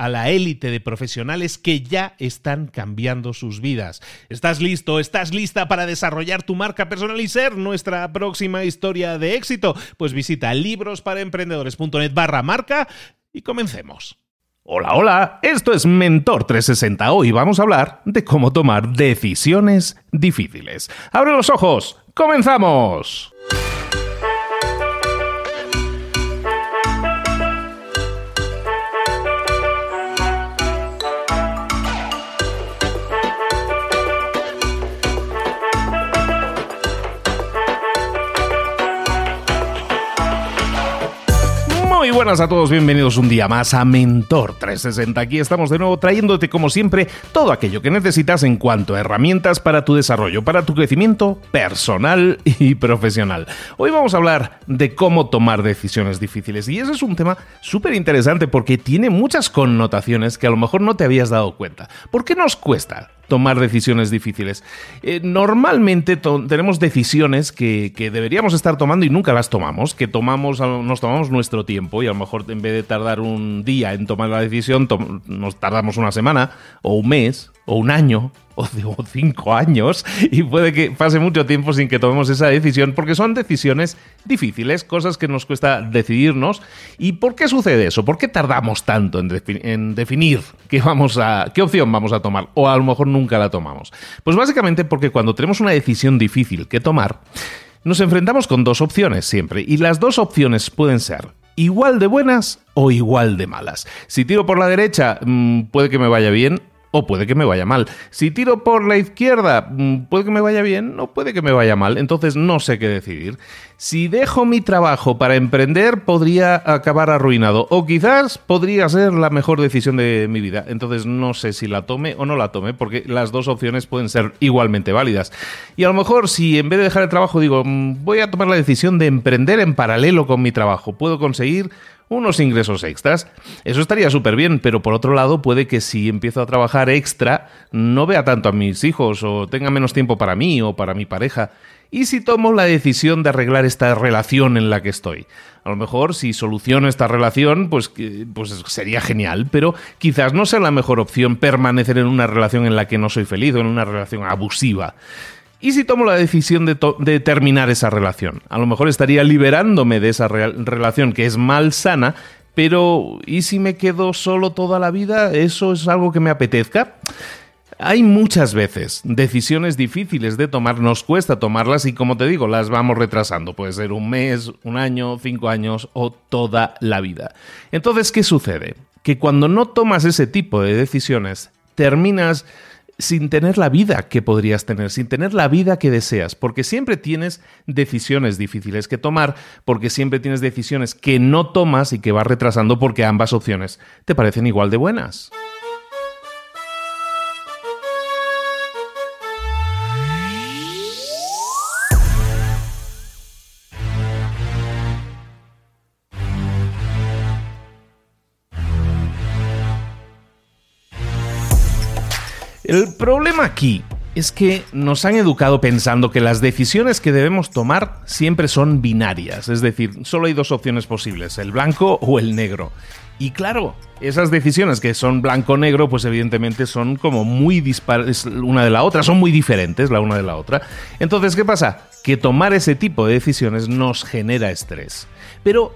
a la élite de profesionales que ya están cambiando sus vidas. ¿Estás listo? ¿Estás lista para desarrollar tu marca personal y ser nuestra próxima historia de éxito? Pues visita librosparaemprendedores.net barra marca y comencemos. Hola, hola, esto es Mentor 360. Hoy vamos a hablar de cómo tomar decisiones difíciles. ¡Abre los ojos! ¡Comenzamos! Muy buenas a todos, bienvenidos un día más a Mentor 360. Aquí estamos de nuevo trayéndote como siempre todo aquello que necesitas en cuanto a herramientas para tu desarrollo, para tu crecimiento personal y profesional. Hoy vamos a hablar de cómo tomar decisiones difíciles y ese es un tema súper interesante porque tiene muchas connotaciones que a lo mejor no te habías dado cuenta. ¿Por qué nos cuesta? Tomar decisiones difíciles. Eh, normalmente tenemos decisiones que, deberíamos estar tomando y nunca las tomamos, que tomamos, nos tomamos nuestro tiempo y a lo mejor en vez de tardar un día en tomar la decisión, nos tardamos una semana o un mes o un año o cinco años y puede que pase mucho tiempo sin que tomemos esa decisión porque son decisiones difíciles, cosas que nos cuesta decidirnos. ¿Y por qué sucede eso? ¿Por qué tardamos tanto en, definir qué, vamos a, qué opción vamos a tomar? O a lo mejor nunca la tomamos. Pues básicamente porque cuando tenemos una decisión difícil que tomar, nos enfrentamos con dos opciones siempre y las dos opciones pueden ser igual de buenas o igual de malas. Si tiro por la derecha, mm, puede que me vaya bien o puede que me vaya mal. Si tiro por la izquierda, mm, puede que me vaya bien o puede que me vaya mal. Entonces no sé qué decidir. Si dejo mi trabajo para emprender, podría acabar arruinado. O quizás podría ser la mejor decisión de mi vida. Entonces no sé si la tome o no la tome, porque las dos opciones pueden ser igualmente válidas. Y a lo mejor si en vez de dejar el trabajo digo, mm, voy a tomar la decisión de emprender en paralelo con mi trabajo, puedo conseguir unos ingresos extras. Eso estaría súper bien, pero por otro lado puede que si empiezo a trabajar extra no vea tanto a mis hijos o tenga menos tiempo para mí o para mi pareja. ¿Y si tomo la decisión de arreglar esta relación en la que estoy? A lo mejor si soluciono esta relación, pues, pues sería genial, pero quizás no sea la mejor opción permanecer en una relación en la que no soy feliz o en una relación abusiva. ¿Y si tomo la decisión de, terminar esa relación? A lo mejor estaría liberándome de esa relación que es malsana, pero ¿y si me quedo solo toda la vida? ¿Eso es algo que me apetezca? Hay muchas veces decisiones difíciles de tomar, nos cuesta tomarlas y como te digo, las vamos retrasando. Puede ser un mes, un año, cinco años o toda la vida. Entonces, ¿qué sucede? Que cuando no tomas ese tipo de decisiones, terminas sin tener la vida que podrías tener, sin tener la vida que deseas, porque siempre tienes decisiones difíciles que tomar, porque siempre tienes decisiones que no tomas y que vas retrasando porque ambas opciones te parecen igual de buenas. El problema aquí es que nos han educado pensando que las decisiones que debemos tomar siempre son binarias, es decir, solo hay dos opciones posibles, el blanco o el negro. Y claro, esas decisiones que son blanco-negro, pues evidentemente son como muy dispares una de la otra, son muy diferentes la una de la otra. Entonces, ¿qué pasa? Que tomar ese tipo de decisiones nos genera estrés. Pero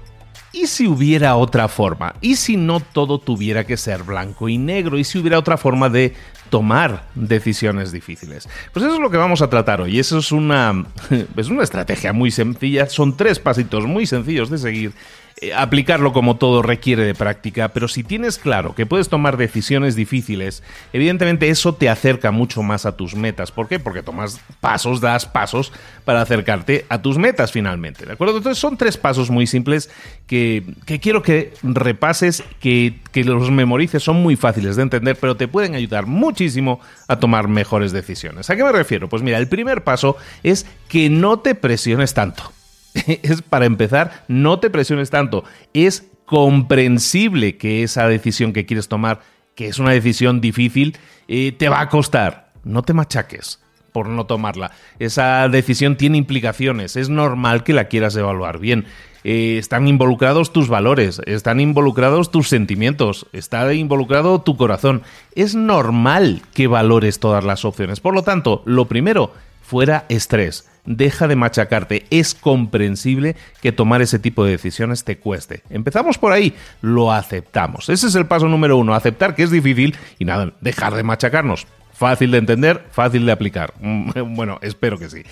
¿Y si hubiera otra forma? ¿Y si no todo tuviera que ser blanco y negro? ¿Y si hubiera otra forma de tomar decisiones difíciles? Pues eso es lo que vamos a tratar hoy. Eso es una, es una estrategia muy sencilla. Son tres pasitos muy sencillos de seguir eh, aplicarlo como todo requiere de práctica, pero si tienes claro que puedes tomar decisiones difíciles, evidentemente eso te acerca mucho más a tus metas. ¿Por qué? Porque tomas pasos, das pasos para acercarte a tus metas finalmente. ¿De acuerdo? Entonces son tres pasos muy simples que, quiero que repases, que, que los memorices, son muy fáciles de entender, pero te pueden ayudar muchísimo a tomar mejores decisiones. ¿A qué me refiero? Pues mira, el primer paso es que no te presiones tanto. es para empezar, no te presiones tanto. Es comprensible que esa decisión que quieres tomar, que es una decisión difícil, eh, te va a costar. No te machaques por no tomarla. Esa decisión tiene implicaciones. Es normal que la quieras evaluar bien. Eh, están involucrados tus valores, están involucrados tus sentimientos, está involucrado tu corazón. Es normal que valores todas las opciones. Por lo tanto, lo primero, fuera estrés deja de machacarte. Es comprensible que tomar ese tipo de decisiones te cueste. Empezamos por ahí, lo aceptamos. Ese es el paso número uno, aceptar que es difícil y nada, dejar de machacarnos. Fácil de entender, fácil de aplicar. Bueno, espero que sí.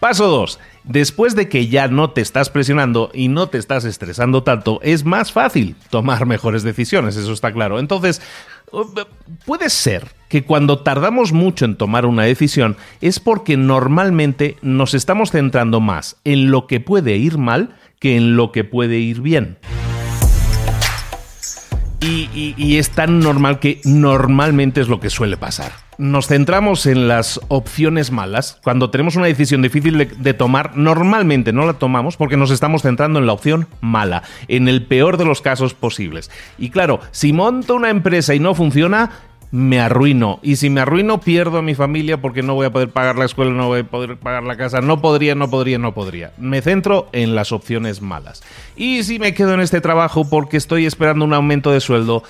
Paso 2. Después de que ya no te estás presionando y no te estás estresando tanto, es más fácil tomar mejores decisiones, eso está claro. Entonces, puede ser que cuando tardamos mucho en tomar una decisión es porque normalmente nos estamos centrando más en lo que puede ir mal que en lo que puede ir bien. Y, es tan normal que normalmente es lo que suele pasar. Nos centramos en las opciones malas. Cuando tenemos una decisión difícil de, de, tomar, normalmente no la tomamos porque nos estamos centrando en la opción mala, en el peor de los casos posibles. Y claro, si monto una empresa y no funciona, me arruino. Y si me arruino, pierdo a mi familia porque no voy a poder pagar la escuela, no voy a poder pagar la casa. No podría, no podría, no podría. Me centro en las opciones malas. Y si me quedo en este trabajo porque estoy esperando un aumento de sueldo,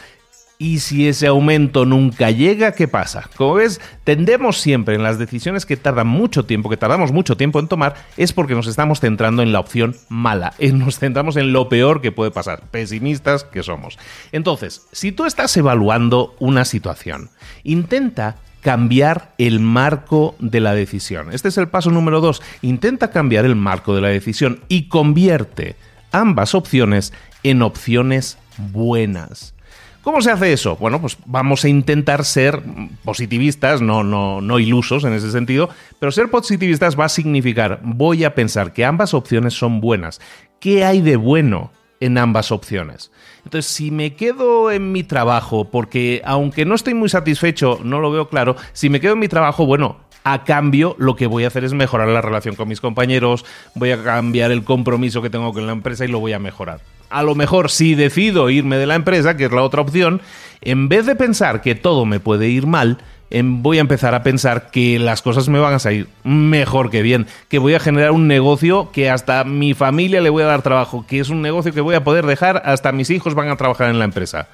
y si ese aumento nunca llega, ¿qué pasa? Como ves, tendemos siempre en las decisiones que tardan mucho tiempo, que tardamos mucho tiempo en tomar, es porque nos estamos centrando en la opción mala, nos centramos en lo peor que puede pasar, pesimistas que somos. Entonces, si tú estás evaluando una situación, intenta cambiar el marco de la decisión. Este es el paso número dos. Intenta cambiar el marco de la decisión y convierte ambas opciones en opciones buenas. ¿Cómo se hace eso? Bueno, pues vamos a intentar ser positivistas, no, no, no ilusos en ese sentido, pero ser positivistas va a significar, voy a pensar que ambas opciones son buenas. ¿Qué hay de bueno en ambas opciones? Entonces, si me quedo en mi trabajo, porque aunque no estoy muy satisfecho, no lo veo claro, si me quedo en mi trabajo, bueno, a cambio, lo que voy a hacer es mejorar la relación con mis compañeros, voy a cambiar el compromiso que tengo con la empresa y lo voy a mejorar a lo mejor si decido irme de la empresa, que es la otra opción, en vez de pensar que todo me puede ir mal, em, voy a empezar a pensar que las cosas me van a salir mejor que bien, que voy a generar un negocio que hasta mi familia le voy a dar trabajo, que es un negocio que voy a poder dejar, hasta mis hijos van a trabajar en la empresa.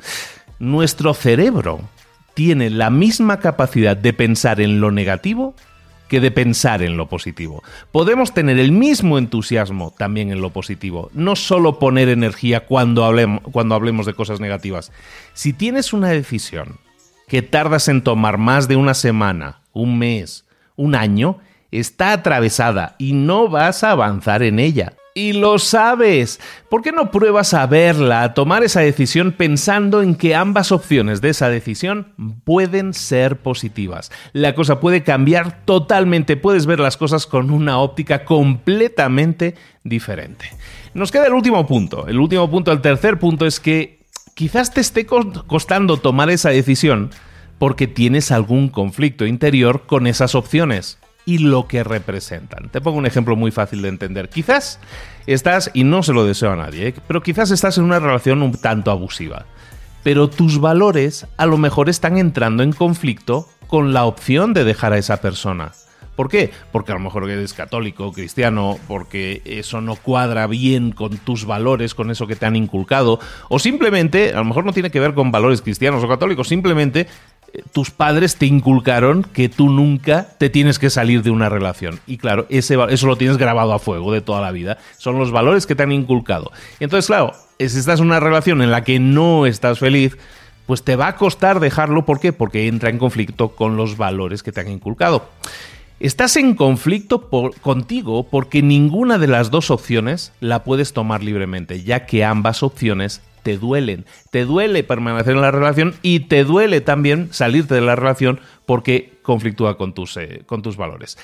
Nuestro cerebro tiene la misma capacidad de pensar en lo negativo que de pensar en lo positivo. Podemos tener el mismo entusiasmo también en lo positivo, no solo poner energía cuando hablemos, cuando hablemos de cosas negativas. Si tienes una decisión que tardas en tomar más de una semana, un mes, un año, está atravesada y no vas a avanzar en ella y lo sabes. ¿Por qué no pruebas a verla, a tomar esa decisión pensando en que ambas opciones de esa decisión pueden ser positivas? La cosa puede cambiar totalmente, puedes ver las cosas con una óptica completamente diferente. Nos queda el último punto. El último punto, el tercer punto es que quizás te esté costando tomar esa decisión porque tienes algún conflicto interior con esas opciones y lo que representan. Te pongo un ejemplo muy fácil de entender. Quizás estás, y no se lo deseo a nadie, ¿eh? pero quizás estás en una relación un tanto abusiva. Pero tus valores a lo mejor están entrando en conflicto con la opción de dejar a esa persona. ¿Por qué? Porque a lo mejor eres católico, cristiano, porque eso no cuadra bien con tus valores, con eso que te han inculcado, o simplemente, a lo mejor no tiene que ver con valores cristianos o católicos, simplemente tus padres te inculcaron que tú nunca te tienes que salir de una relación. Y claro, ese, eso lo tienes grabado a fuego de toda la vida. Son los valores que te han inculcado. Entonces, claro, si estás en una relación en la que no estás feliz, pues te va a costar dejarlo. ¿Por qué? Porque entra en conflicto con los valores que te han inculcado. Estás en conflicto contigo porque ninguna de las dos opciones la puedes tomar libremente, ya que ambas opciones te duelen. Te duele permanecer en la relación y te duele también salirte de la relación porque conflictúa con tus, eh, con tus valores.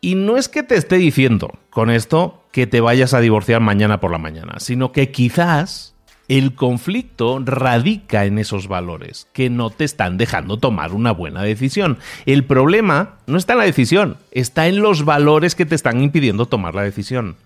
Y no es que te esté diciendo con esto que te vayas a divorciar mañana por la mañana, sino que quizás el conflicto radica en esos valores que no te están dejando tomar una buena decisión. El problema no está en la decisión, está en los valores que te están impidiendo tomar la decisión.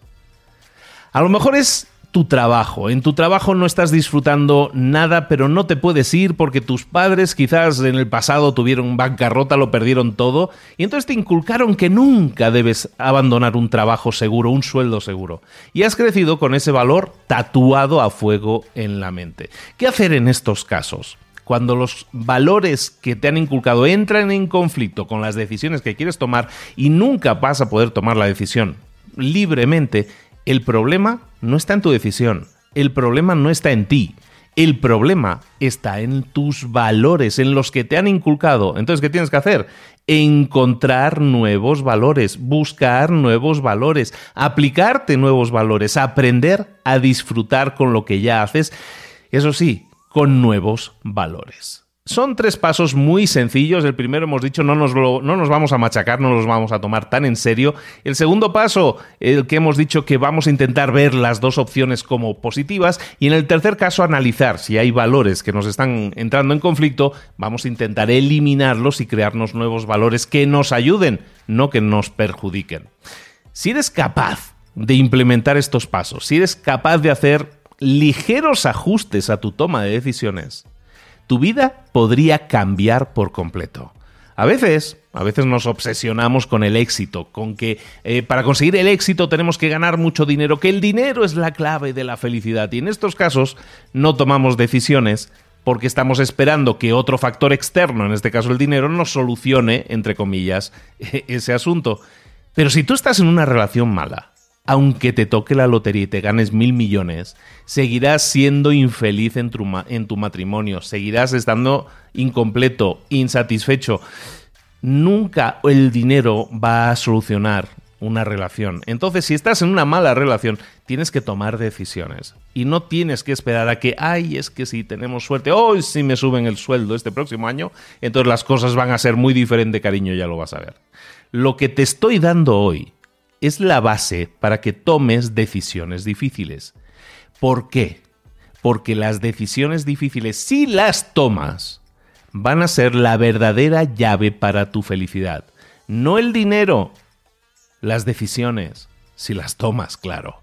A lo mejor es tu trabajo. En tu trabajo no estás disfrutando nada, pero no te puedes ir porque tus padres quizás en el pasado tuvieron bancarrota, lo perdieron todo, y entonces te inculcaron que nunca debes abandonar un trabajo seguro, un sueldo seguro. Y has crecido con ese valor tatuado a fuego en la mente. ¿Qué hacer en estos casos? cuando los valores que te han inculcado entran en conflicto con las decisiones que quieres tomar y nunca vas a poder tomar la decisión libremente, el problema no está en tu decisión, el problema no está en ti, el problema está en tus valores, en los que te han inculcado. Entonces, ¿qué tienes que hacer? Encontrar nuevos valores, buscar nuevos valores, aplicarte nuevos valores, aprender a disfrutar con lo que ya haces, eso sí, con nuevos valores. Son tres pasos muy sencillos. El primero hemos dicho, no nos, no nos vamos a machacar, no los vamos a tomar tan en serio. El segundo paso, el que hemos dicho que vamos a intentar ver las dos opciones como positivas. Y en el tercer caso, analizar si hay valores que nos están entrando en conflicto. Vamos a intentar eliminarlos y crearnos nuevos valores que nos ayuden, no que nos perjudiquen. Si eres capaz de implementar estos pasos, si eres capaz de hacer ligeros ajustes a tu toma de decisiones, tu vida podría cambiar por completo. A veces, a veces nos obsesionamos con el éxito, con que eh, para conseguir el éxito tenemos que ganar mucho dinero, que el dinero es la clave de la felicidad. Y en estos casos no tomamos decisiones porque estamos esperando que otro factor externo, en este caso el dinero, nos solucione, entre comillas, ese asunto. Pero si tú estás en una relación mala, aunque te toque la lotería y te ganes mil millones, seguirás siendo infeliz en tu, matrimonio, seguirás estando incompleto, insatisfecho. Nunca el dinero va a solucionar una relación. Entonces, si estás en una mala relación, tienes que tomar decisiones. Y no tienes que esperar a que, ay, es que si tenemos suerte, hoy si me suben el sueldo este próximo año, entonces las cosas van a ser muy diferentes, cariño, ya lo vas a ver. Lo que te estoy dando hoy es la base para que tomes decisiones difíciles. ¿Por qué? Porque las decisiones difíciles, si las tomas, van a ser la verdadera llave para tu felicidad. No el dinero, las decisiones, si las tomas, claro.